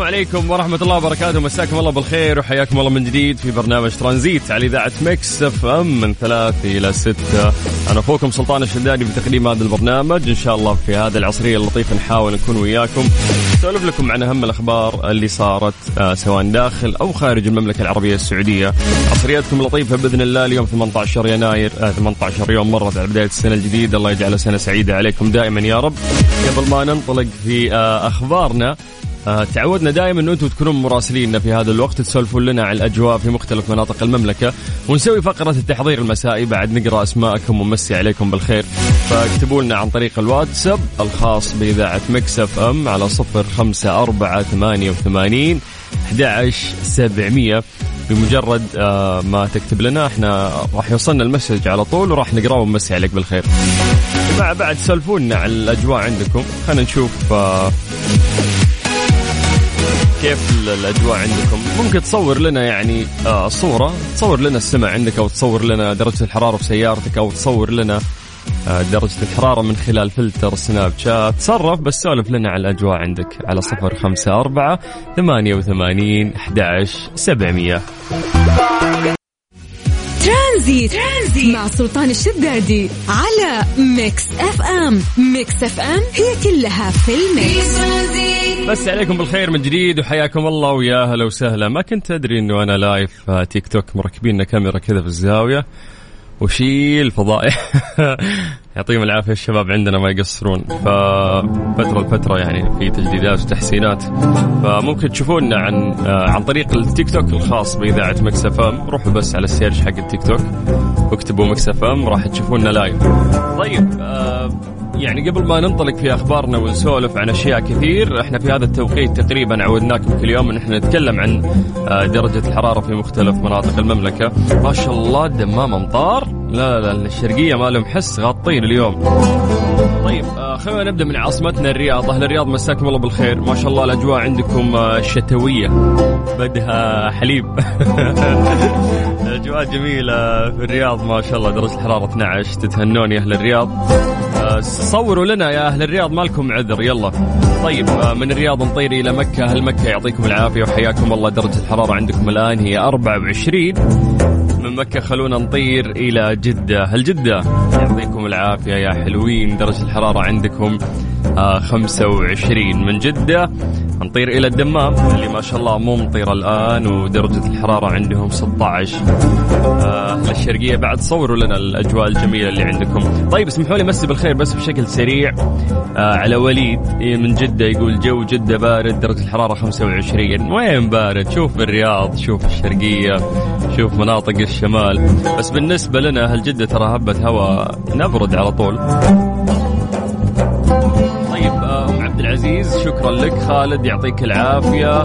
السلام عليكم ورحمة الله وبركاته. مساكم الله بالخير وحياكم الله من جديد في برنامج ترانزيت على إذاعة Mix FM من ثلاث إلى ستة. أنا أخوكم سلطان الشدادي بتقديم هذا البرنامج. إن شاء الله في هذه العصرية اللطيفة نحاول نكون وياكم. نسولف لكم عن أهم الأخبار اللي صارت آه، سواء داخل أو خارج المملكة العربية السعودية. عصرياتكم لطيفة بإذن الله اليوم 18 يناير آه 18 يوم مرت على بداية السنة الجديدة. الله يجعلها سنة سعيدة عليكم دائما يا رب. قبل ما ننطلق في آه أخبارنا آه تعودنا دائما انه أنتم تكونون مراسليننا في هذا الوقت تسولفون لنا عن الأجواء في مختلف مناطق المملكة ونسوي فقرة التحضير المسائي بعد نقرأ أسماءكم ونمسي عليكم بالخير. فاكتبوا لنا عن طريق الواتساب الخاص بإذاعة Mix FM على صفر خمسة أربعة ثمانية وثمانين 11700 بمجرد آه ما تكتب لنا إحنا راح يوصلنا ال message على طول وراح نقراه ونمسي عليك بالخير. جماعة بعد سولفونا عن الأجواء عندكم. خلينا نشوف آه كيف ال- الأجواء عندكم؟ ممكن تصور لنا يعني آه صورة تصور لنا السماء عندك أو تصور لنا درجة الحرارة في سيارتك أو تصور لنا آه درجة الحرارة من خلال فلتر سناب شات. تصرف بس سولف لنا على الأجواء عندك على صفر خمسة أربعة ثمانية وثمانين أحد سبعمية. ترانزيت. ترانزيت. مع سلطان الشدادي على Mix FM. Mix FM هي كلها في ال mix. مسي عليكم بالخير من جديد وحياكم الله ويا هلا وسهلا. ما كنت أدري إنه أنا live تيك توك مركبين كاميرا كذا في الزاوية. وشيل فضائح. يعطيهم العافية الشباب عندنا ما يقصرون. ففترة لفترة يعني في تجديدات وتحسينات. فممكن تشوفونا عن آه، عن طريق التيك توك الخاص بإذاعة Mix FM. روحوا بس على ال search حق التيك توك واكتبوا Mix FM راح تشوفونا live طيب آه يعني قبل ما ننطلق في أخبارنا ونسولف عن أشياء كثير إحنا في هذا التوقيت تقريبا عودناكم كل يوم إن إحنا نتكلم عن آه، درجة الحرارة في مختلف مناطق المملكة. ما شاء الله دمام أمطار. لا لا الشرقية ما لهم حس غاطين اليوم. طيب آه خلينا نبدأ من عاصمتنا الرياض. أهل الرياض مساكم الله بالخير. ما شاء الله الأجواء عندكم آه شتوية. بدها حليب. الاجواء جميله في الرياض ما شاء الله درجة الحرارة 12 تتهنون يا أهل الرياض. آه، صوروا لنا يا أهل الرياض مالكم عذر يلا. طيب آه، من الرياض نطير إلى مكة أهل مكة يعطيكم العافية وحياكم الله. درجة الحرارة عندكم الآن هي 24 من مكة خلونا نطير إلى جدة. هل جدة؟ يعطيكم العافية يا حلوين درجة الحرارة عندكم. آه 25 من جدة. نطير إلى الدمام اللي ما شاء الله ممطر الآن ودرجة الحرارة عندهم 16 آه أهل الشرقية بعد صوروا لنا الأجواء الجميلة اللي عندكم. طيب اسمحوا لي مسي بالخير بس بشكل سريع. آه على وليد إيه، من جدة يقول جو جدة بارد درجة الحرارة 25 وين بارد؟ شوف الرياض شوف الشرقية شوف مناطق الشمال. بس بالنسبة لنا أهل جدة ترى هبة هواء نبرد على طول. العزيز شكرا لك. خالد يعطيك العافية.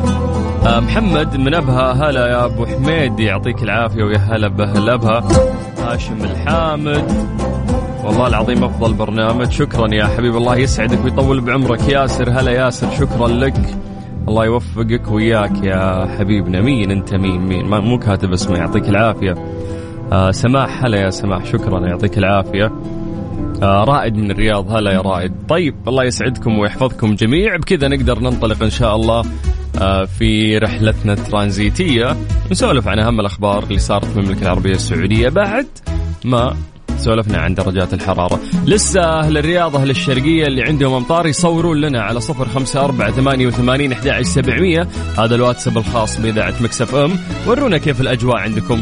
آه، محمد من أبها هلا يا أبو حميد يعطيك العافية ويا هلا بأهل أبها هاشم الحامد والله العظيم أفضل برنامج. شكرا يا حبيب الله يسعدك ويطول بعمرك. ياسر هلا ياسر شكرا لك. الله يوفقك وياك يا حبيبنا مين أنت مين؟ مين؟ مو كاتب اسمه يعطيك العافية. آه سماح هلا يا سماح شكرا يعطيك العافية. رائد من الرياض. هلا يا رائد. طيب الله يسعدكم ويحفظكم جميع. بكذا نقدر ننطلق إن شاء الله آه في رحلتنا الترانزيتية. نسولف عن أهم الأخبار اللي صارت في المملكة العربية السعودية. بعد ما سولفنا عن درجات الحرارة. لسه أهل الرياض أهل الشرقية اللي عندهم أمطار يصورون لنا على صفر خمسة أربعة ثمانية وثمانين أحد سبعمية. هذا الواتساب الخاص بإذاعة مكسف أم. ورونا كيف الأجواء عندكم.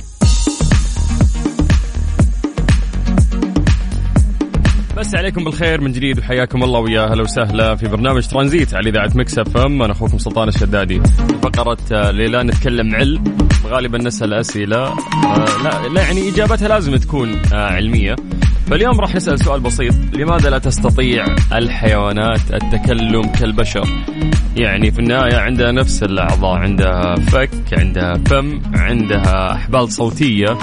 مسي عليكم بالخير من جديد وحياكم الله ويا أهلا وسهلا في برنامج ترانزيت على إذاعة Mix FM. أنا أخوكم سلطان الشدادي. فقرة آه، ليلى نتكلم علم. غالبا نسأل أسئلة آه، لا, لا يعني إجابتها لازم تكون آه، علمية. فاليوم راح نسأل سؤال بسيط. لماذا لا تستطيع الحيوانات التكلم كالبشر؟ يعني في النهاية عندها نفس الأعضاء. عندها فك عندها فم عندها أحبال صوتية.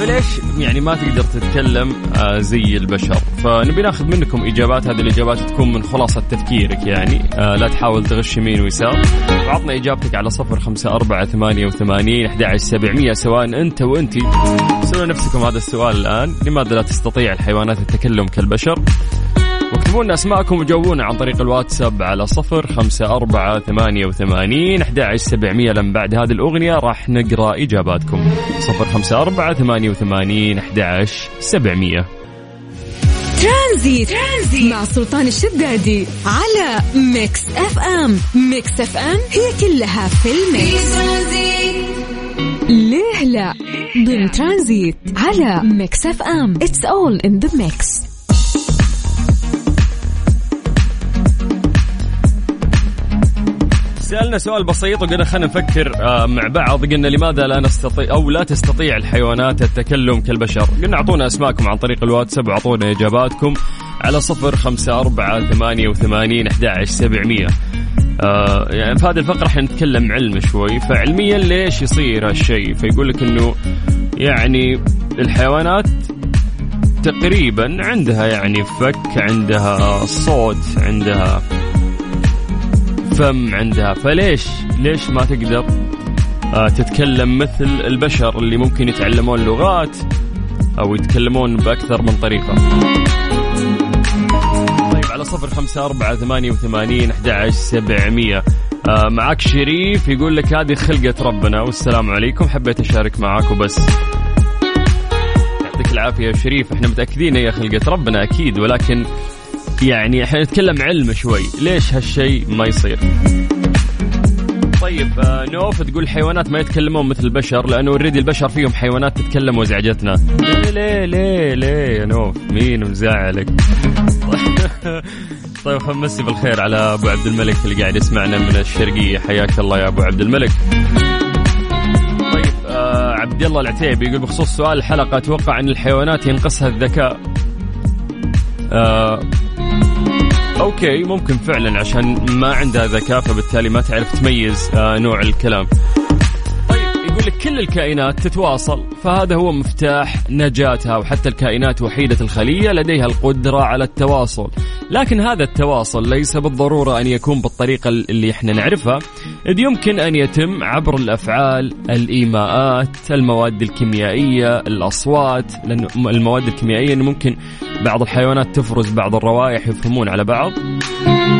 فليش؟ يعني ما تقدر تتكلم آه، زي البشر. فنبي ناخذ منكم إجابات. هذه الإجابات تكون من خلاصة تفكيرك يعني. آه، لا تحاول تغش يمين ويسار. وعطنا إجابتك على صفر خمسة أربعة ثمانية وثمانين أحد سبعمية. سواء أنت وأنتي. سألوا نفسكم هذا السؤال الآن. لماذا لا تستطيع الحيوانات التكلم كالبشر؟ واكتبوا لنا أسماءكم وجاوبونا عن طريق الواتساب على صفر خمسة أربعة ثمانية وثمانين أحد سبعمية. لما بعد هذه الأغنية راح نقرأ إجاباتكم. صفر خمسة أربعة ثمانية وثمانين أحد سبعمية. ترانزيت. ترانزيت مع سلطان الشدادي على Mix FM. Mix FM هي كلها في ال mix. ليه لا؟ ضمن ترانزيت على Mix FM. It's all in the mix سألنا سؤال بسيط وقلنا خلينا نفكر آه، مع بعض. قلنا لماذا لا نستطيع أو لا تستطيع الحيوانات التكلم كالبشر؟ قلنا أعطونا أسماءكم عن طريق الواتساب وأعطونا إجاباتكم على صفر خمسة أربعة ثمانية وثمانين أحد سبعمية. آه يعني في هذه الفقرة حنتكلم علم شوي. فعلميا ليش يصير هالشيء؟ فيقول لك إنه يعني الحيوانات تقريبا عندها يعني فك عندها صوت عندها فم عندها. فليش ليش ما تقدر آه تتكلم مثل البشر اللي ممكن يتعلمون لغات أو يتكلمون بأكثر من طريقة؟ طيب على صفر خمسة أربعة ثمانية وثمانين أحد سبعمية. آه معك شريف يقول لك هذه خلقة ربنا والسلام عليكم. حبيت أشارك معاك وبس. يعطيك العافية يا شريف. إحنا متأكدين هي خلقة ربنا أكيد ولكن يعني إحنا نتكلم علم شوي. ليش هالشيء ما يصير؟ طيب آه، نوف تقول الحيوانات ما يتكلمون مثل البشر لأنه اوريدي البشر فيهم حيوانات تتكلم وزعجتنا. ليه ليه ليه ليه يا نوف؟ مين مزعلك؟ طيب خل نمسي بالخير على أبو عبد الملك اللي قاعد يسمعنا من الشرقية. حياك الله يا أبو عبد الملك. طيب آه عبد الله العتيبي يقول بخصوص سؤال الحلقة أتوقع أن الحيوانات ينقصها الذكاء. آه أوكي ممكن فعلا عشان ما عندها ذكاء فبالتالي ما تعرف تميز آه نوع الكلام. يقول لك كل الكائنات تتواصل فهذا هو مفتاح نجاتها وحتى الكائنات وحيدة الخلية لديها القدرة على التواصل. لكن هذا التواصل ليس بالضرورة أن يكون بالطريقة اللي إحنا نعرفها. إذ يمكن أن يتم عبر الأفعال الإيماءات المواد الكيميائية الأصوات لأن المواد الكيميائية إنه ممكن بعض الحيوانات تفرز بعض الروائح يفهمون على بعض.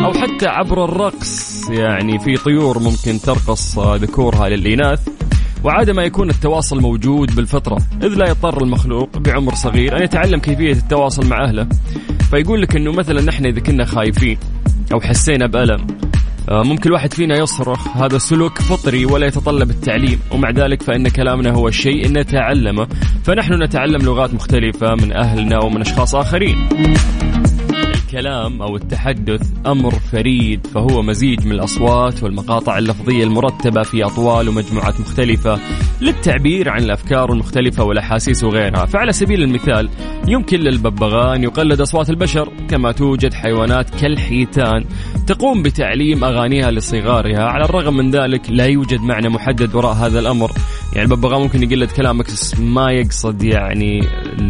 أو حتى عبر الرقص يعني في طيور ممكن ترقص ذكورها للإناث. وعادة ما يكون التواصل موجود بالفطرة إذ لا يضطر المخلوق بعمر صغير أن يتعلم كيفية التواصل مع أهله. فيقول لك أنه مثلا نحن إذا كنا خايفين أو حسينا بألم آه، ممكن الواحد فينا يصرخ هذا سلوك فطري ولا يتطلب التعليم. ومع ذلك فإن كلامنا هو الشيء نتعلمه فنحن نتعلم لغات مختلفة من أهلنا ومن أشخاص آخرين. الكلام أو التحدث أمر فريد فهو مزيج من الأصوات والمقاطع اللفظية المرتبة في أطوال ومجموعات مختلفة للتعبير عن الأفكار المختلفة والأحاسيس وغيرها. فعلى سبيل المثال يمكن للببغان يقلد أصوات البشر كما توجد حيوانات كالحيتان تقوم بتعليم أغانيها لصغارها. على الرغم من ذلك لا يوجد معنى محدد وراء هذا الأمر. يعني الببغاء ممكن يقلد كلامك بس ما يقصد يعني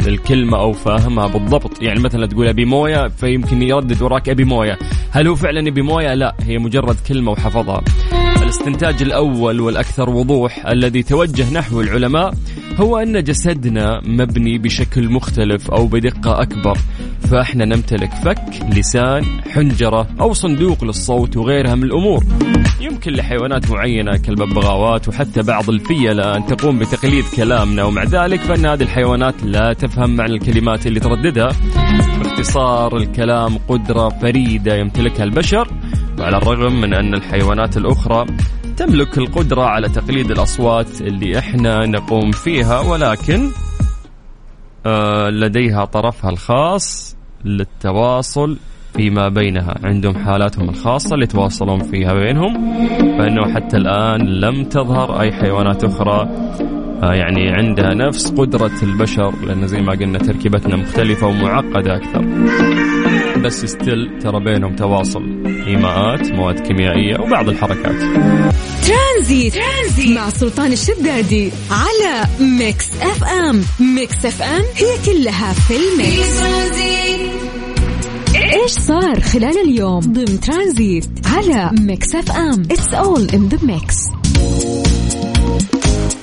الكلمة أو فاهمها بالضبط. يعني مثلا تقول أبي موية فيمكن يردد وراك أبي موية هل هو فعلا أبي موية لا هي مجرد كلمة وحفظها. الاستنتاج الأول والأكثر وضوح الذي توجه نحو العلماء هو أن جسدنا مبني بشكل مختلف أو بدقة أكبر فإحنا نمتلك فك لسان حنجرة أو صندوق للصوت وغيرها من الأمور. يمكن لحيوانات معينة كالببغاوات وحتى بعض الفيلة أن تقوم بتقليد كلامنا ومع ذلك فإن هذه الحيوانات لا تفهم معنى الكلمات اللي ترددها. باختصار الكلام قدرة فريدة يمتلكها البشر على الرغم من أن الحيوانات الأخرى تملك القدرة على تقليد الأصوات اللي إحنا نقوم فيها ولكن آه، لديها طرفها الخاص للتواصل فيما بينها. عندهم حالاتهم الخاصة اللي يتواصلون فيها بينهم فإنه حتى الآن لم تظهر أي حيوانات أخرى آه، يعني عندها نفس قدرة البشر لأن زي ما قلنا تركيبتنا مختلفة ومعقدة أكثر. بس ستيل ترى بينهم تواصل. إيماءات مواد كيميائية وبعض الحركات. ترانزيت, ترانزيت مع سلطان الشدادي على Mix FM. Mix FM هي كلها في ال mix. إيش صار خلال اليوم؟ ضمن ترانزيت على Mix FM. It's all in the mix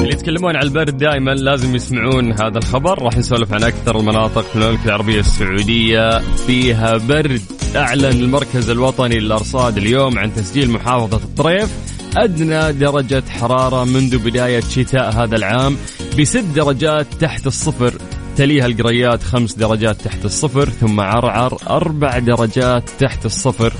اللي يتكلمون عن البرد دائما لازم يسمعون هذا الخبر. راح نسولف عن أكثر المناطق في المملكة العربية السعودية. فيها برد أعلن المركز الوطني للأرصاد اليوم عن تسجيل محافظة الطريف. أدنى درجة حرارة منذ بداية شتاء هذا العام. بست درجات تحت الصفر. تليها القريات خمس درجات تحت الصفر. ثم عرعر أربع درجات تحت الصفر.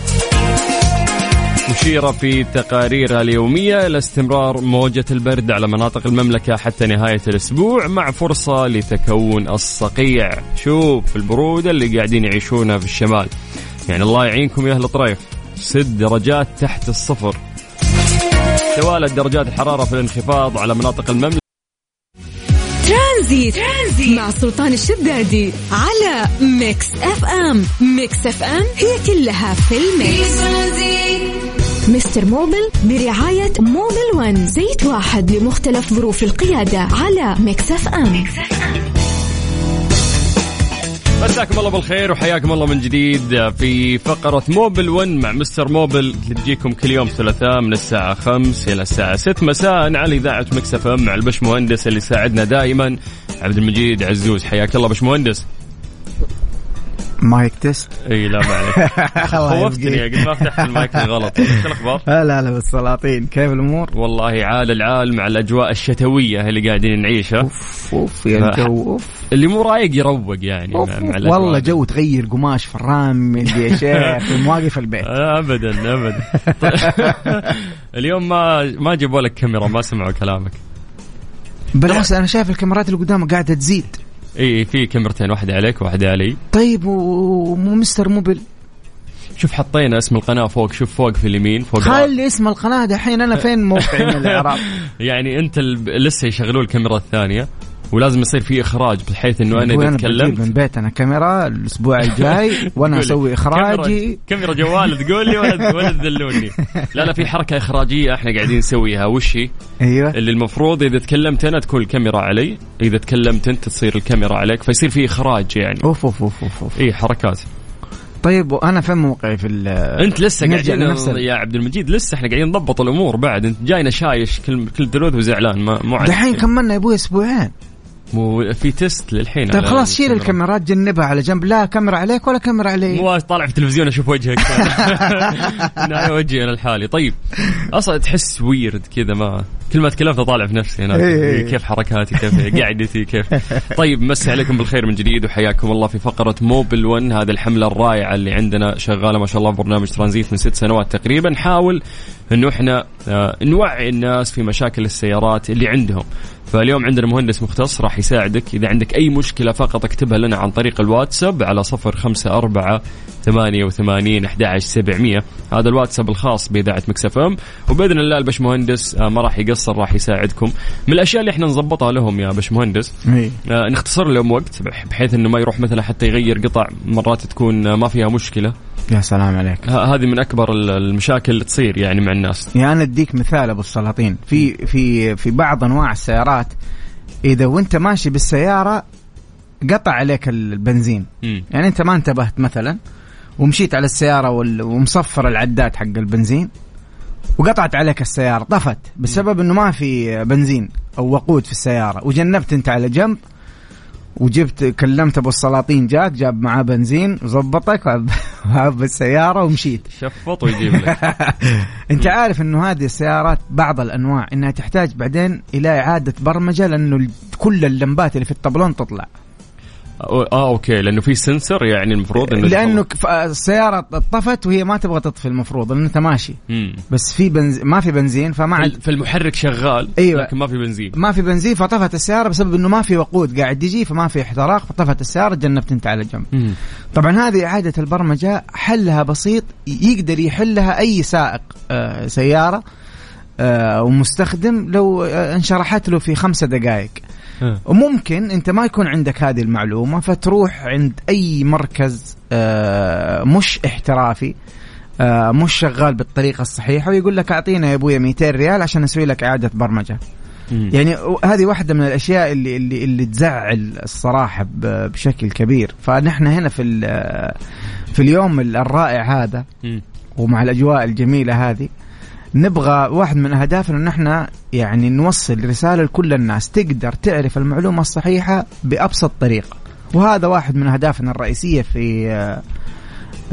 مشيرة في تقاريرها اليومية إلى استمرار موجة البرد على مناطق المملكة حتى نهاية الأسبوع مع فرصة لتكون الصقيع. شوف البرودة اللي قاعدين يعيشونها في الشمال. يعني الله يعينكم يا أهل طريف ست درجات تحت الصفر. توالت درجات الحرارة في الانخفاض على مناطق المملكة. ترانزيت, ترانزيت مع سلطان الشدادي على Mix FM. Mix FM هي كلها في في ال mix. ترانزيت Mister Mobil برعاية Mobil One زيت واحد لمختلف ظروف القيادة على Mix FM. مساكم الله بالخير وحياكم الله من جديد في فقرة Mobil 1 مع Mister Mobil. اللي تجيكم كل يوم ثلاثاء من الساعة 5 إلى الساعة 6 مساء على إذاعة Mix FM مع البش مهندس اللي يساعدنا دائما. عبد المجيد عزوز حياك الله بش مهندس Mic test إي لا ما عليك خوفتني. قد ما فتحت المايك الغلط إيش الأخبار؟ لا لا لا بالسلاطين كيف الأمور؟ والله عال العال مع الأجواء الشتوية اللي قاعدين نعيشها أوف أوف يا. الجو أوف اللي مو رايق يروق يعني أوف، مع. والله جو تغير قماش فران مدري يا شيخ مواقف البيت ابدا ابدا اليوم ما ما جابوا لك كاميرا ما سمعوا كلامك بالعكس أنا شايف الكاميرات اللي قدامك قاعدة تزيد إي في كاميرتين واحدة عليك وواحدة علي طيب ومو مستر موبل شوف حطينا اسم القناة فوق شوف فوق في اليمين فوق. خلي اسم القناة دحين أنا فين موقعي من الإعراب يعني أنت. لسه يشغلوا الكاميرا الثانية ولازم يصير في إخراج بحيث إنه أنا إذا تكلمت من بيتنا كاميرا الأسبوع الجاي وأنا. أسوي إخراجي. كاميرا, جوال تقول لي ولا ولا تذلوني لا لا في حركة إخراجية إحنا قاعدين نسويها. وش هي؟ أيوه. اللي المفروض إذا تكلمت أنا تكون الكاميرا علي إذا تكلمت أنت تصير الكاميرا عليك فيصير في إخراج يعني. أوف أوف أوف أوف, أوف. اي حركات. طيب وأنا فين موقعي في ال- أنت لسه قاعدين يا عبد المجيد لسه إحنا قاعدين نضبط الأمور بعد. أنت جاينا شايش كل كل ثلوث وزعلان ما مو دحين. كملنا يا أبوي أسبوعين. مو في تيست للحين طيب خلاص شيل الكاميرا. الكاميرات جنبها على جنب. لا كاميرا عليك ولا كاميرا علي. مو طالع في التلفزيون أشوف وجهك. أنا وجهي أنا لحالي طيب أصلا تحس ويرد كذا ما كل ما تكلمت أطالع في نفسي هناك. إيه. كيف حركاتي كيف قعدتي كيف. طيب مسي عليكم بالخير من جديد وحياكم الله في فقرة موبل 1 هذه الحملة الرائعة اللي عندنا شغالة ما شاء الله في برنامج ترانزيت من ست سنوات تقريبا. نحاول انه إحنا آه، نوعي الناس في مشاكل السيارات اللي عندهم. فاليوم عندنا مهندس مختص راح يساعدك. إذا عندك أي مشكلة فقط اكتبها لنا عن طريق الواتساب على صفر خمسة أربعة ثمانية وثمانين أحد سبعمية. هذا الواتساب الخاص بإذاعة مكسف أم. وبإذن الله البشمهندس آه، ما راح يقصر راح يساعدكم. من الأشياء اللي إحنا نظبطها لهم يا بشمهندس. آه، نختصر لهم وقت بح- بحيث إنه ما يروح مثلا حتى يغير قطع مرات تكون آه، ما فيها مشكلة. يا سلام عليك. هذه من أكبر ال- المشاكل اللي تصير يعني مع الناس. يعني أنا أديك مثال أبو السلاطين. في في في بعض أنواع السيارات إذا وأنت ماشي بالسيارة قطع عليك البنزين. مم. يعني أنت ما انتبهت مثلا ومشيت على السيارة ومصفر العداد حق البنزين وقطعت عليك السيارة طفت بسبب إنه ما في بنزين أو وقود في السيارة. وجنبت أنت على جنب وجبت كلمت أبو السلاطين جاك جاب معاه بنزين وظبطك وهب السيارة ومشيت. شفط ويجيب لك. أنت عارف إنه هذه السيارات بعض الأنواع إنها تحتاج بعدين إلى إعادة برمجة لأنه كل اللمبات اللي في الطبلون تطلع. آه أوكي لأنه في sensor يعني المفروض إنه لأنه السيارة طفت وهي ما تبغى تطفي المفروض لأن أنت ماشي مم. بس في بنزين ما في بنزين فما عاد فالمحرك شغال أيوة. لكن ما في بنزين ما في بنزين فطفت السيارة بسبب إنه ما في وقود قاعد يجي فما في احتراق فطفت السيارة تجنبت أنت على جنب مم. طبعا هذه إعادة البرمجة حلها بسيط يقدر يحلها أي سائق آه، سيارة آه، ومستخدم لو آه، انشرحت له في خمسة دقائق وممكن انت ما يكون عندك هذه المعلومة فتروح عند أي مركز آه، مش احترافي آه، مش شغال بالطريقة الصحيحة ويقول لك أعطينا يا أبويا 200 ريال عشان نسوي لك إعادة برمجة. يعني هذه واحدة من الأشياء اللي اللي اللي تزعل الصراحة بشكل كبير فنحن هنا في في اليوم الرائع هذا. ومع الأجواء الجميلة هذه نبغى واحد من أهدافنا إن إحنا يعني نوصل رسالة لكل الناس. تقدر تعرف المعلومة الصحيحة بأبسط طريقة. وهذا واحد من أهدافنا الرئيسية في آه،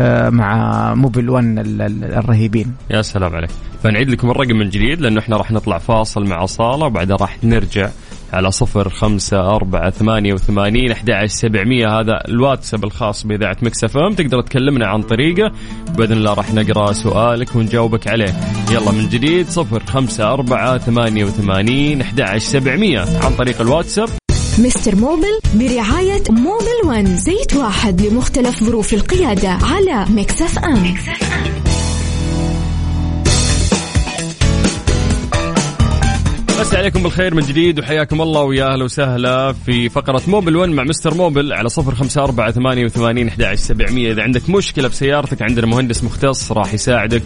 آه، مع موبيل 1 ال- ال- الرهيبين. يا سلام عليك. فنعيد لكم الرقم من جديد لأنه إحنا راح نطلع فاصل مع صالة وبعدها راح نرجع على صفر خمسة أربعة ثمانية وثمانين أحد سبعمية. هذا الواتساب الخاص بإذاعة مكس إف إم. تقدر تكلمنا عن طريقه. بإذن الله راح نقرأ سؤالك ونجاوبك عليه. يلا من جديد صفر خمسة أربعة ثمانية وثمانين أحد سبعمية. عن طريق الواتساب. مستر موبل برعاية موبل ون. زيت واحد لمختلف ظروف القيادة على ميكس إف إم. بس عليكم بالخير من جديد وحياكم الله ويا أهلا وسهلا في فقرة موبل 1 مع مستر موبل على صفر خمسة أربعة ثمانية وثمانين سبعمية. إذا عندك مشكلة بسيارتك عندنا مهندس مختص راح يساعدك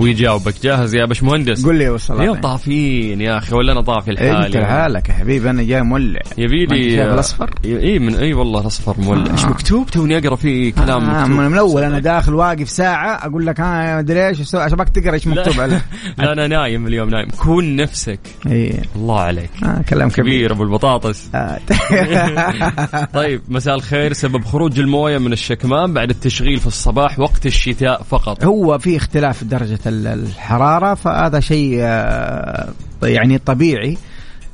ويجاوبك. جاهز يا باش مهندس؟ قل لي والصلاه اليوم طافين يا أخي ولا أنا طافي انت الحالي؟ لحالك يا حبيبي أنا جاي مولع. يبي أنت لي شايف الأصفر؟ إي من إي والله الأصفر مولع. إيش مكتوب؟ توني أقرأ فيه كلام آه مكتوب. من الأول أنا داخل واقف ساعة أقول لك ها ما أدري إيش أسوي؟ عشان تقرأ إيش مكتوب. عليه لا أنا نايم اليوم نايم. كون نفسك. اي الله عليك. آه كلام كبير. كبير أبو البطاطس. آه. طيب مساء الخير. سبب خروج الموية من الشكمان بعد التشغيل في الصباح وقت الشتاء فقط. هو في اختلاف درجة ال- الحرارة فهذا شيء آه، يعني طبيعي.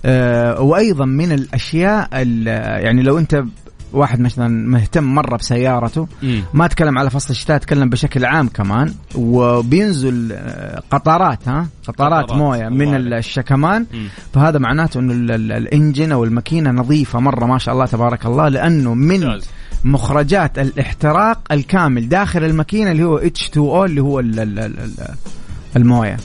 آه، وأيضا من الأشياء ال- يعني لو أنت واحد مثلا مهتم مرة بسيارته مم. ما اتكلم على فصل الشتاء اتكلم بشكل عام كمان وبينزل قطرات ها قطرات قطرات، موية من. الشكمان مم. فهذا معناته إنه ال- ال- الإنجن أو الماكينة نظيفة مرة ما شاء الله تبارك الله لأنه من ممتاز. مخرجات الاحتراق الكامل داخل الماكينة اللي هو H2O اللي هو ال- ال- ال- ال- الموية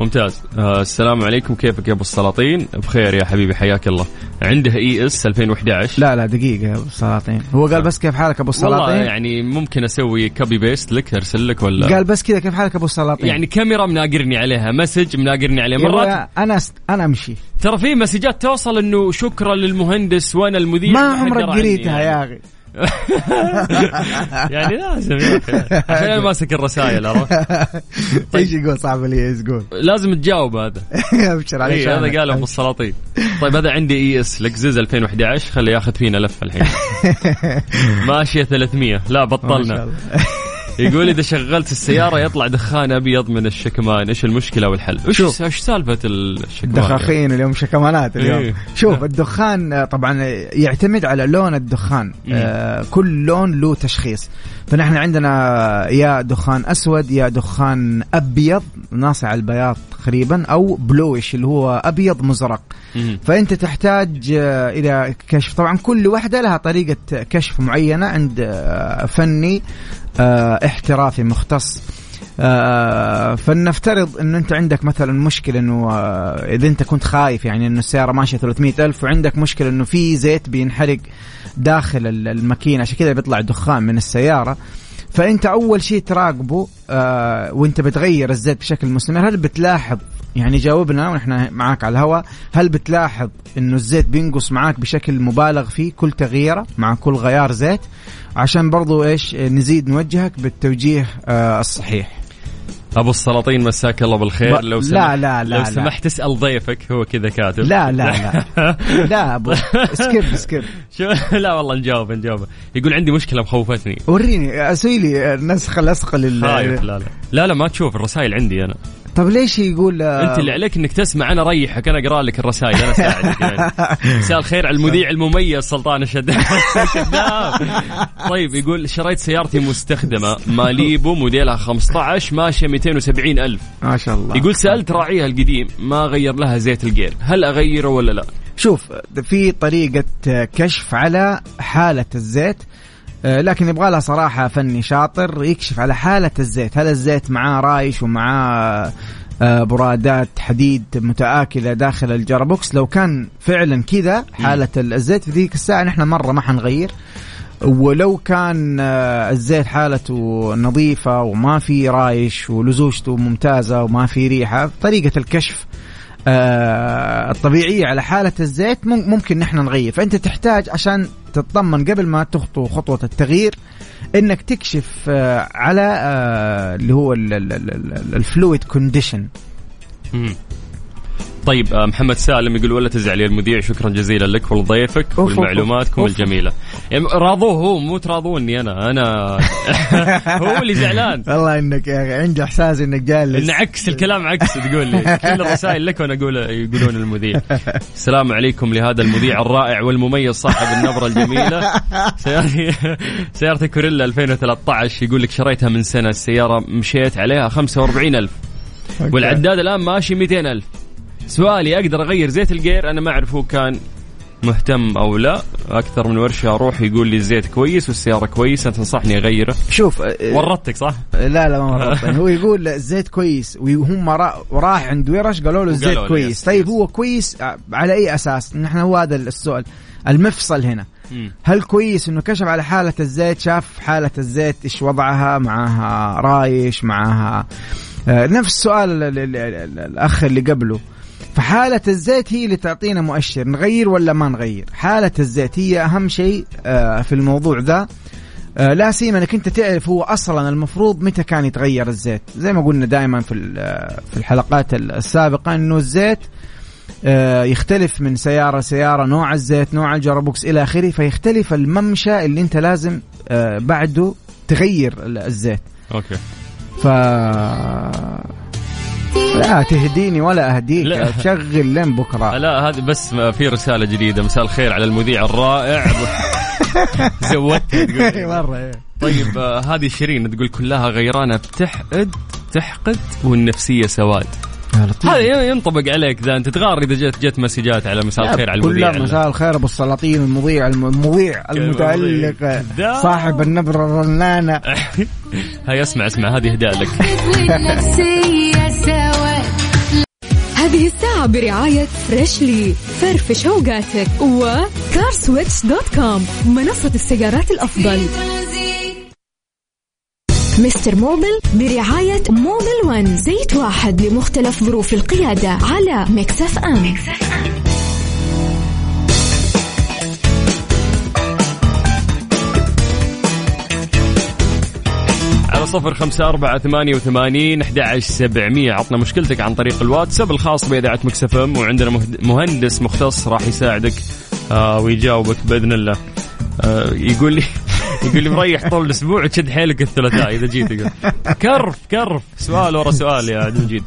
ممتاز. آه السلام عليكم. كيفك يا أبو السلاطين؟ بخير يا حبيبي حياك الله. عنده ES 2011 لا لا دقيقة يا أبو السلاطين. هو قال بس كيف حالك أبو والله السلاطين؟ يعني ممكن أسوي copy paste لك أرسل لك ولا؟ قال بس كذا كيف حالك أبو السلاطين؟ يعني كاميرا مناقرني عليها message مناقرني عليه مرات أنا است... أنا أمشي. ترى في مسجات توصل إنه شكرا للمهندس وأنا المذيع ما عمرك قريتها يعني. يا أخي. يعني لازم يا. عشان أنا ماسك الرسائل عرفت؟ إيش يقول صاحب لي إيش يقول لازم تجاوب هذا. أبشر عليك. اي هذا قال أبو السلاطين. طيب هذا عندي ES لكزس 2011 خليه ياخذ فينا لفة الحين. ماشية 300 لا بطلنا. يقول إذا شغلت السيارة يطلع دخان أبيض من الشكمان. إيش المشكلة والحل؟ إيش. إيش سالفة الشكمان؟ دخاخين اليوم شكمانات اليوم. إيه. شوف الدخان آه، طبعا يعتمد على لون الدخان. آه كل لون له تشخيص. فنحن عندنا يا دخان أسود يا دخان أبيض ناصع البياض تقريبا أو بلويش اللي هو أبيض مزرق. فأنت تحتاج آه، إلى كشف. طبعا كل واحدة لها طريقة كشف معينة عند آه، فني آه، احترافي مختص. آه، فلنفترض انه أنت عندك مثلا مشكلة إنه آه، إذا أنت كنت خايف يعني إنه السيارة ماشية 300 ألف وعندك مشكلة إنه في زيت بينحرق داخل ال- الماكينة عشان كذا بيطلع دخان من السيارة. فأنت أول شيء تراقبه آه وأنت بتغير الزيت بشكل مستمر. هل بتلاحظ يعني جاوبنا ونحن معاك على الهواء هل بتلاحظ إنه الزيت بينقص معاك بشكل مبالغ فيه كل تغييرة مع كل غيار زيت؟ عشان برضو إيش نزيد نوجهك بالتوجيه آه الصحيح. أبو السلاطين مساك الله بالخير. ب- لو سمحت لا- لا- لو لا. سمحت تسال ضيفك هو كذا كاتب. لا لا لا. لا أبو skip skip شو؟ لا والله نجاوب نجاوب. يقول عندي مشكلة مخوفتني. وريني أسوي لي نسخ الاسقل ال- خايف لا لا. لا لا ما تشوف الرسائل عندي أنا. طب ليش يقول آه، أنت اللي عليك إنك تسمع أنا أريحك أنا أقرأ لك الرسائل أنا اساعدك يعني. مساء الخير على المذيع المميز سلطان الشداد. شداد. طيب يقول شريت سيارتي مستخدمة ماليبو موديلها 15 ماشية 270 ألف. ما شاء الله. يقول سألت راعيها القديم ما غير لها زيت الجير هل أغيره ولا لا؟ شوف في طريقة كشف على حالة الزيت. لكن يبغى لها صراحة فني شاطر يكشف على حالة الزيت. هل الزيت معاه رايش ومعاه آه، برادات حديد متآكلة داخل الجرابوكس؟ لو كان فعلا كذا حالة الزيت في ذيك الساعة نحن مرة ما حنغير. ولو كان آه، الزيت حالته نظيفة وما في رايش ولزوجته ممتازة وما في ريحة طريقة الكشف آه، الطبيعية على حالة الزيت مم- ممكن نحن نغير. فأنت تحتاج عشان تطمن قبل ما تخطو خطوة التغيير إنك تكشف آه، على آه، اللي هو ال fluid condition. طيب آه، محمد سالم يقول ولا تزعل يا المذيع شكرا جزيلا لك ولضيفك ولمعلوماتكم. الجميلة. يعني راضوه هو مو تراضوني أنا أنا هو اللي زعلان. والله إنك يا أخي عندي إحساس إنك جالس. إن عكس الكلام عكس تقول لي. كل الرسائل لك وأنا أقول يقولون المذيع. السلام عليكم لهذا المذيع الرائع والمميز صاحب النبرة الجميلة. سيارتي سيارتي كورولا 2013 يقول لك شريتها من سنة السيارة مشيت عليها 45000 okay. والعداد الآن ماشي 200000 سؤالي أقدر أغير زيت الجير؟ أنا ما أعرف هو كان مهتم أو لا. أكثر من ورشة أروح يقول لي الزيت كويس والسيارة كويسه تنصحني أغيره؟ شوف آه، ورطتك صح؟ لا لا ما مرضت هو يقول الزيت كويس وهم را- راح عند ورش قالوا له الزيت كويس. يس، طيب. هو كويس على أي أساس؟ نحن هو هذا السؤال. المفصل هنا. هل كويس إنه كشف على حالة الزيت؟ شاف حالة الزيت إيش وضعها؟ معها رايش؟ معها آه، نفس سؤال ال- ال- ال- الأخ اللي قبله. فحالة الزيت هي اللي تعطينا مؤشر نغير ولا ما نغير؟ حالة الزيت هي أهم شيء آه، في الموضوع ذا. آه، لا سيما إنك أنت تعرف هو أصلا المفروض متى كان يتغير الزيت. زي ما قلنا دائما في آه، في الحلقات السابقة إنه الزيت يختلف من سيارة لسيارة نوع الزيت نوع ال gearbox إلى آخره فيختلف الممشى اللي أنت لازم بعده تغير ال- الزيت. okay. ف لا تهديني ولا أهديك لا. تشغل لين بكرة. لا هذه بس في رسالة جديدة. مساء الخير على المذيع الرائع. زودتها تقول مرة. طيب آه، هذه شيرين تقول كلها غيرانة بتحقد تحقد والنفسية سواد. يا لطيف. هذا ينطبق عليك ذا. أنت تغار إذا جت جت مسجات على مساء الخير على المذيع. كلها مساء الخير أبو السلاطين المذيع الم- المذيع المتألق. صاحب النبرة الرنانة. هاي اسمع اسمع هذه اهداء لك. هذه الساعة برعاية فريشلي فرفش اوقاتك وكارسويتش dot com منصة السيارات الأفضل. مستر موبل برعاية موبل ون زيت واحد لمختلف ظروف القيادة على مكس إف إم. على صفر خمسة أربعة ثمانية وثمانين أحد سبعمية. عطنا مشكلتك عن طريق الواتساب الخاص بإذاعة مكس إف إم وعندنا مهندس مختص راح يساعدك آه ويجاوبك بإذن الله. آه يقول لي يقول لي مريح طول الأسبوع وتشد حيلك الثلاثاء إذا جيت يقول. كرف كرف. سؤال ورا سؤال يا عبد المجيد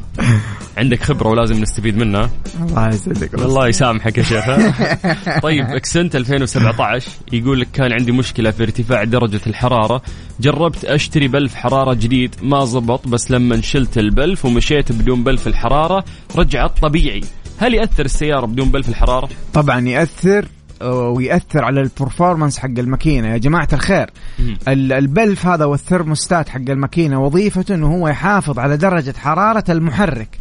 عندك خبرة ولازم نستفيد منها. الله يسعدك. الله يسامحك يا شيخ؟ طيب أكسنت 2017 يقول لك كان عندي مشكلة في ارتفاع درجة الحرارة. جربت أشتري بلف حرارة جديد ما زبط بس لما شلت البلف ومشيت بدون بلف الحرارة رجعت طبيعي. هل يأثر السيارة بدون بلف الحرارة؟ طبعا يأثر ويأثر على ال performance حق الماكينة. يا جماعة الخير البلف هذا والثرموستات حق الماكينة وظيفته إنه هو يحافظ على درجة حرارة المحرك.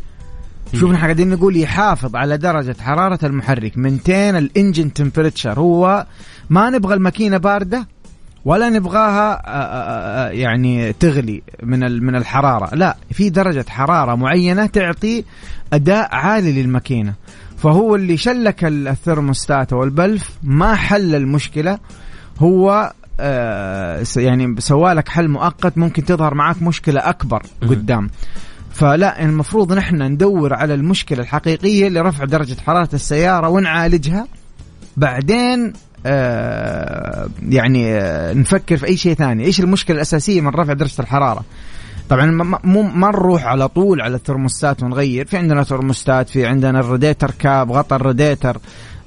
شوف نحن قاعدين نقول يحافظ على درجة حرارة المحرك. maintain ال engine temperature هو ما نبغى الماكينة باردة ولا نبغاها آه، آه، آه، يعني تغلي من من الحرارة. لا في درجة حرارة معينة تعطي أداء عالي للماكينة. فهو اللي شلك ال- الثرموستات والبلف ما حل المشكلة. هو آه، يعني سوالك حل مؤقت ممكن تظهر معك مشكلة أكبر مم. قدام. فلا المفروض نحن ندور على المشكلة الحقيقية لرفع درجة حرارة السيارة ونعالجها. بعدين آه يعني آه نفكر في أي شيء ثاني. إيش المشكلة الأساسية من رفع درجة الحرارة؟ طبعا مو ما نروح على طول على الترموستات ونغير. في عندنا ترموستات في عندنا ال radiator cap غطى الراديتر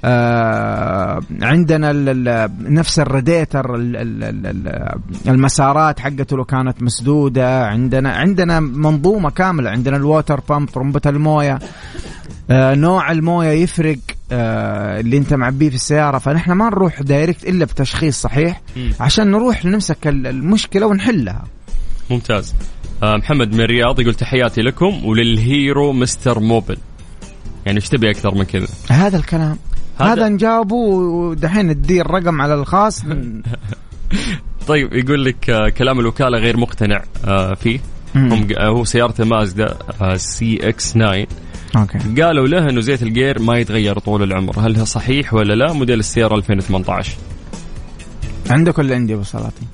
آه عندنا ال ال نفس الراديتر ال ال ال ال المسارات حقته لو كانت مسدودة. عندنا عندنا منظومة كاملة. عندنا ال water pump طرمبه الموية. آه نوع الموية يفرق آه اللي انت معبيه في السيارة. فنحن ما نروح direct إلا بتشخيص صحيح. عشان نروح نمسك ال- المشكلة ونحلها. ممتاز. محمد من الرياض يقول تحياتي لكم ولل hero مستر موبل. يعني إيش تبي أكثر من كذا؟ هذا الكلام. هذا- هذا, نجاوبه ودحين نديه الرقم على الخاص. طيب يقول لك آه كلام الوكالة غير مقتنع آه فيه. هم آه هو سيارته مازدا آه CX 9 أوكي. قالوا له إنه زيت ال gear ما يتغير طول العمر. هل هو صحيح ولا لا؟ موديل السيارة 2018 عندك ولا عندي أبو سلاطين؟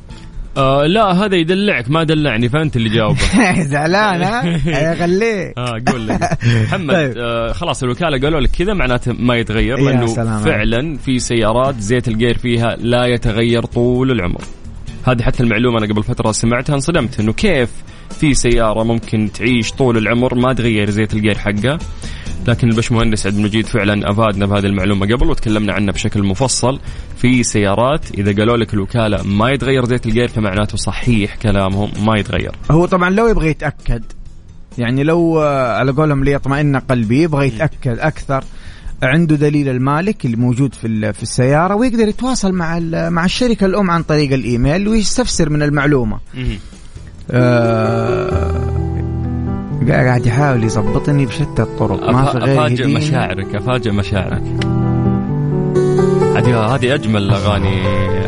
آه لا هذا يدلعك ما دلعني فأنت اللي جاوبه. زعلان ها؟ خليه آه قول لي. محمد طيب. آه خلاص الوكالة قالوا لك كذا معناته ما يتغير لأنه فعلا في سيارات زيت الجير فيها لا يتغير طول العمر. هذه حتى المعلومة أنا قبل فترة سمعتها انصدمت إنه كيف في سيارة ممكن تعيش طول العمر ما تغير زيت الجير حقها. لكن البشمهندس عبد المجيد فعلا أفادنا بهذه المعلومة قبل وتكلمنا عنها بشكل مفصل في سيارات. إذا قالوا لك الوكالة ما يتغير زيت الجير فمعناته صحيح كلامهم ما يتغير. هو طبعا لو يبغى يتأكد يعني لو آه، على قولهم ليطمئن قلبي يبغى يتأكد أكثر عنده دليل المالك اللي موجود في في السيارة ويقدر يتواصل مع مع الشركة الأم عن طريق الإيميل ويستفسر من المعلومة. آه، قاعد يحاول يظبطني بشتى الطرق. ما في غير أفاجئ. مشاعرك أفاجئ مشاعرك. هذه هذه أجمل اغاني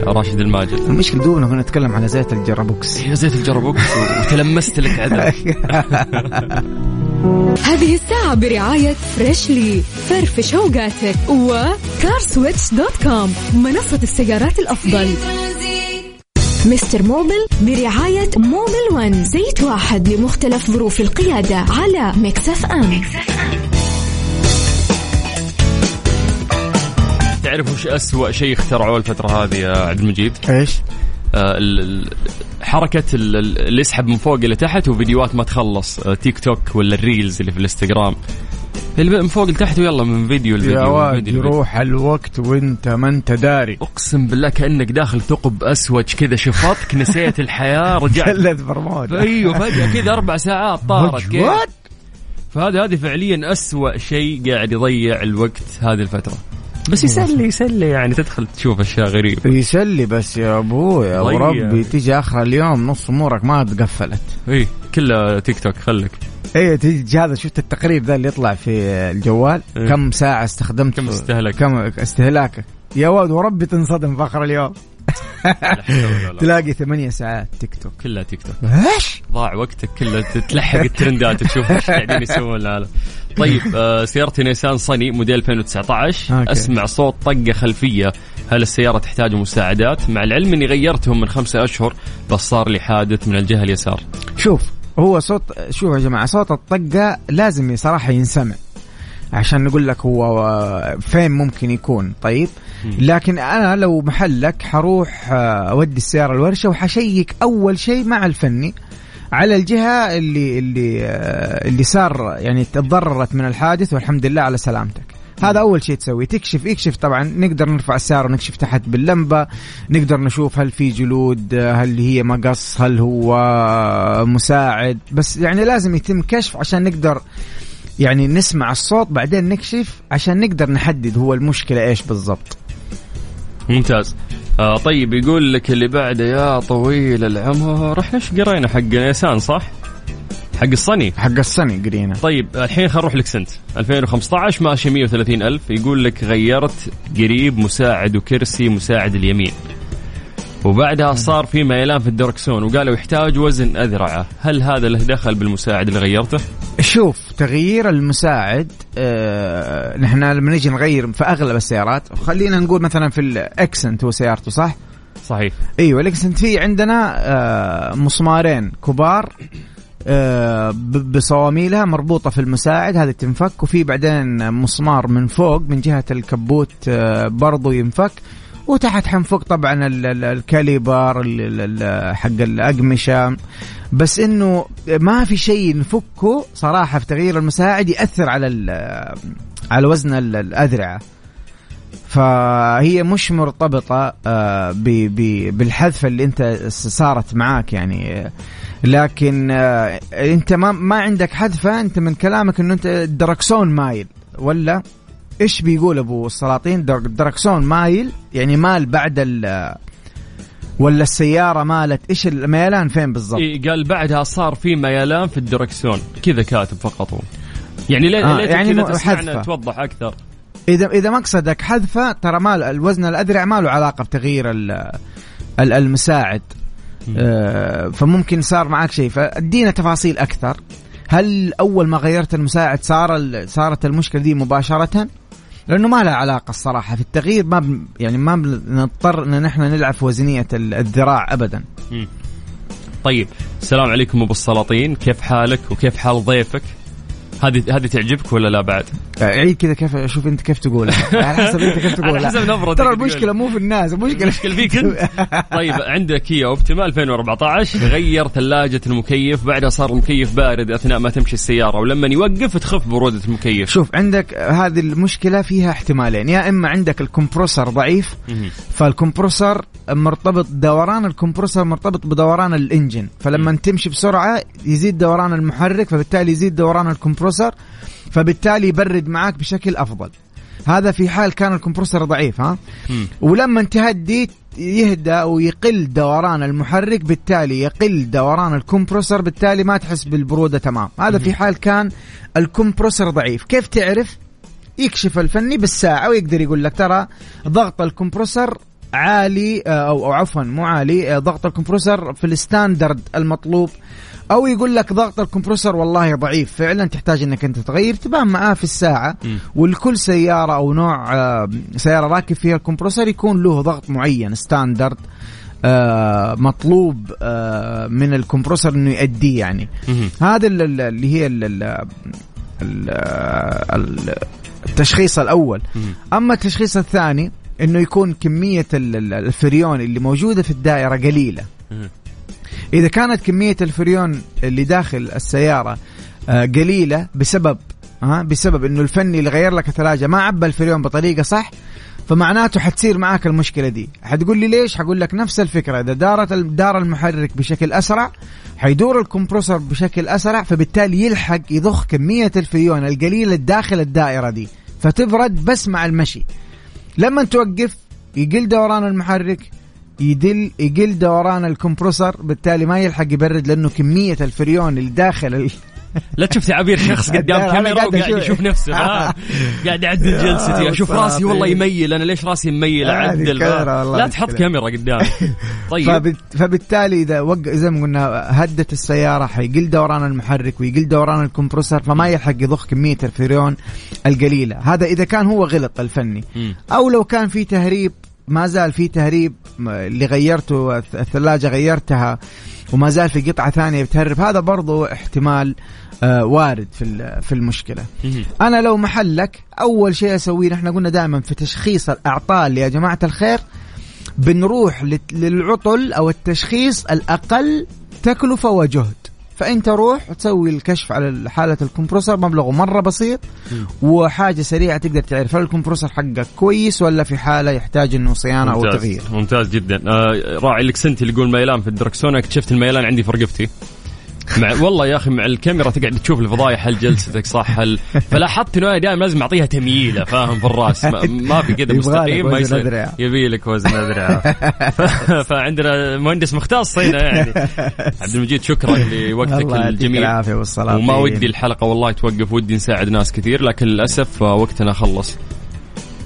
راشد الماجد. المشكلة دوبنا كنا نتكلم على زيت ال gearbox. هي زيت ال gearbox وتلمست لك عدل هذه الساعة برعاية فريشلي فرفش اوقاتك و CarSwitch dot com منصة السيارات الأفضل. مستر موبل برعاية موبل ون زيت واحد لمختلف ظروف القيادة على مكس أف أم تعرف وش أسوأ شيء اخترعوه الفترة هذه يا عبد المجيد؟ إيش؟ آه، حركة ال- ال- اللي يسحب من فوق إلى تحت وفيديوهات ما تخلص آه، تيك توك ولا ال reels اللي في الإنستغرام من فوق لتحت ويلا من فيديو يا لفيديو من واد. يروح الوقت وانت ما انت داري. اقسم بالله كأنك داخل ثقب أسود كذا شفطك نسيت الحياة رجعت. جلد برمودا أيوه فجأة كذا أربع ساعات طارت كيف؟ فهذا هذه فعليا أسوأ شيء قاعد يضيع الوقت هذه الفترة. بس يسلي يسلي يعني تدخل تشوف أشياء غريبة. يسلي بس يا أبوي ضيع. وربي تيجي آخر اليوم نص أمورك ما تقفلت. اي كلها تيك توك خلك إيه تيجي هذا شفت التقرير ذا اللي يطلع في الجوال؟ إيه. كم ساعة استخدمت؟ كم استهلك كم استهلاكك يا واد وربي تنصدم في آخر اليوم. تلاقي ثمانية ساعات تيك توك. كلها تيك توك. إيش؟ ضاع وقتك كله تلحق الترندات تشوف إيش قاعدين يسوون. العالم طيب آه سيارتي نيسان صني موديل 2019 أوكي. أسمع صوت طقة خلفية. هل السيارة تحتاج مساعدات؟ مع العلم إني غيرتهم من خمسة أشهر بس صار لي حادث من الجهة اليسار. شوف هو صوت شوف يا جماعة صوت الطقة لازم صراحة ينسمع. عشان نقول لك هو فين ممكن يكون طيب؟ لكن أنا لو محلك حروح آه، أودي السيارة الورشة وحشيك أول شيء مع الفني على الجهة اللي اللي آه، اللي صار يعني تضررت من الحادث والحمد لله على سلامتك. هذا أول شيء تسويه. تكشف يكشف طبعا. نقدر نرفع السياره ونكشف تحت باللمبة. نقدر نشوف هل في جلود هل هي مقص هل هو مساعد. بس يعني لازم يتم كشف عشان نقدر يعني نسمع الصوت بعدين نكشف عشان نقدر نحدد هو المشكلة إيش بالضبط. ممتاز. آه طيب يقول لك اللي بعده يا طويل العمر إحنا إيش قرينا حق نيسان صح؟ حق الصني. حق الصني قرينا. طيب الحين خلينا نروح لك سنت. 2015 ماشي 130 ألف. يقول لك غيرت قريب مساعد وكرسي مساعد اليمين. وبعدها صار في ميلان في الدركسون. وقالوا يحتاج وزن أذرعة هل هذا له دخل بالمساعد اللي غيرته؟ شوف تغيير المساعد آه نحن لما نجي نغير في أغلب السيارات خلينا نقول مثلا في الأكسنت هو سيارته صح؟ صحيح. إيوه الأكسنت فيه عندنا آه مسمارين كبار بصواميلها مربوطة في المساعد هذه تنفك وفي بعدين مسمار من فوق من جهة الكبوت آه برضو ينفك. وتحت حنفك طبعا ال- ال- ال caliper ال- ال- ال- حق الأقمشة. بس إنه ما في شيء نفكه صراحة في تغيير المساعد يأثر على ال- على وزن ال- الاذرعه فهي مش مرتبطة آه، ب- ب- بالحذفة اللي أنت صارت معاك يعني. آه، لكن آه، انت ما ما عندك حذفة انت من كلامك انه انت الدركسون مايل ولا؟ إيش بيقول أبو السلاطين؟ در- الدركسون مايل؟ يعني مال بعد ال ولا السيارة مالت؟ إيش الميلان فين بالضبط؟ إيه قال بعدها صار في ميلان في الدركسون. كذا كاتب فقط هو. يعني ليه آه، ليه يعني كذا حذفة. توضح أكثر. إذا إذا مقصدك حذفة ترى مال الوزن الأذرع ما له علاقة بتغيير ال- ال- المساعد. فممكن صار معك شيء. فأدينا تفاصيل أكثر. هل أول ما غيرت المساعد صار صارت المشكلة دي مباشرة؟ لأنه ما لها علاقة الصراحة. في التغيير ما يعني ما بنضطر إن نحن نلعب في وزنية ال- الذراع ابدا. طيب. السلام عليكم أبو السلاطين. كيف حالك وكيف حال ضيفك؟ هذه هذه تعجبك ولا لا بعد؟ عيد كذا كيف شوف انت كيف تقولها على حسب انت كيف تقولها على حسب نبرتك ترى. المشكلة مو في الناس المشكلة المشكلة فيك انت. طيب عندك كيا اوبتيما 2014 غير ثلاجة المكيف. بعدها صار المكيف بارد أثناء ما تمشي السيارة. ولما يوقف تخف برودة المكيف. شوف عندك هذه المشكلة فيها احتمالين. يا إما عندك الكمبروسر ضعيف. فالكمبروسر مرتبط دوران الكمبروسر مرتبط بدوران الإنجن. فلما تمشي بسرعة يزيد دوران المحرك فبالتالي يزيد دوران الكمبروسر فبالتالي يبرد معاك بشكل أفضل. هذا في حال كان الكمبروسر ضعيف ها. ولما تهدي يهدى ويقل دوران المحرك بالتالي يقل دوران الكمبروسر بالتالي ما تحس بالبرودة تمام. هذا في حال كان الكمبروسر ضعيف. كيف تعرف؟ يكشف الفني بالساعة ويقدر يقول لك ترى ضغط ال compressor عالي آه، أو أو عفوا مو عالي آه، ضغط ال compressor في ال standard المطلوب أو يقول لك ضغط ال compressor والله ضعيف فعلا تحتاج إنك أنت تغير تبان معاه في الساعة مم. ولكل سيارة أو نوع آه، سيارة راكب فيها ال compressor يكون له ضغط معين standard آه، مطلوب آه، من ال compressor إنه يؤديه يعني. هذا ال- ال- اللي هي ال- ال- ال- ال- التشخيص الأول. أما التشخيص الثاني إنه يكون كمية ال- ال- الفريون اللي موجودة في الدائرة قليلة. إذا كانت كمية الفريون اللي داخل السيارة آه، قليلة بسبب ها بسبب إنه الفني اللي غير لك الثلاجة ما عبى الفريون بطريقة صح فمعناته حتصير معاك المشكلة دي. حتقول لي ليش؟ حقول لك نفس الفكرة. إذا دارت دار المحرك بشكل أسرع حيدور الكمبروسر بشكل أسرع فبالتالي يلحق يضخ كمية الفريون القليلة داخل الدائرة دي. فتبرد بس مع المشي. لما توقف يقل دوران المحرك يدل يقل دوران الكمبروسر بالتالي ما يلحق يبرد لأنه كمية الفريون اللي داخل. لا تشوف تعابير شخص قدام كاميرا قاعد وقاعد. يشوف نفسه ها قاعد اعدل جلستي أشوف راسي والله يميل أنا ليش راسي مميل أعدل لا تحط. كاميرا قدامي طيب. فبالتالي إذا وق... زي ما قلنا هدت السيارة حيقل دوران المحرك ويقل دوران الكمبروسر فما يلحق يضخ كمية الفريون القليلة هذا إذا كان هو غلط الفني. أو لو كان في تهريب ما زال في تهريب اللي غيرته الث- الثلاجة غيرتها وما زال في قطعة ثانية بتهرب هذا برضو احتمال آه وارد في في المشكلة. أنا لو محلك أول شيء أسويه نحن قلنا دائما في تشخيص الأعطال يا جماعة الخير بنروح للعطل أو التشخيص الأقل تكلفة وجهد. فانت روح وتسوي الكشف على حالة الكمبروسر مبلغه مرة بسيط وحاجة سريعة تقدر تعرف هل الكمبروسر حقك كويس ولا في حالة يحتاج إنه صيانة أو ممتاز. تغيير. ممتاز جدا. آه راعي لك اللي يقول ميلان في الدركسون اكتشفت الميلان عندي في رقبتي مع والله يا أخي مع الكاميرا تقعد تشوف الفضايح هل جلستك صح هل فلاحظت إنه أنا دائما لازم اعطيها تمييلة فاهم في الرأس. ما, ما في كذا مستقيم ما يصير. يبي لك وزن اذرع فعندنا مهندس مختص هنا يعني. عبد المجيد شكرا لوقتك الجميل. العافية والصلاة وما ودي الحلقة والله توقف ودي نساعد ناس كثير لكن للأسف وقتنا خلص.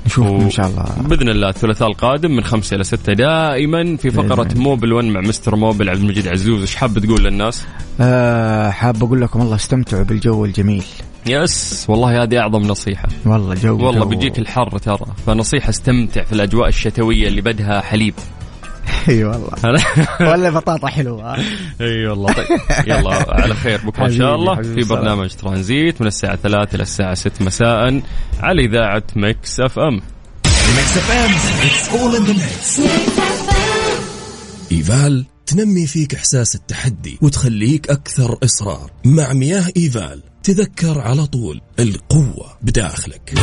نشوفكم و- إن شاء الله. بإذن الله الثلاثاء القادم من خمسة إلى ستة دائما في فقرة. موبل 1 مع مستر موبل عبد المجيد عزوز. إيش حاب تقول للناس؟ آه حاب أقول لكم الله استمتعوا بالجو الجميل. yes والله هذه أعظم نصيحة. والله جو والله جو- بيجيك الحر ترى. فنصيحة استمتع في الأجواء الشتوية اللي بدها حليب. اي والله. ولا بطاطا حلوة. إي والله. طيب. يلا على خير. بكرة إن شاء الله. في برنامج ترانزيت من الساعة 3 إلى الساعة 6 مساء على إذاعة مكس أف أم. مكس أف أم. it's all in the إيفال تنمي فيك إحساس التحدي وتخليك أكثر إصرار مع مياه إيفال. تذكر على طول القوة بداخلك.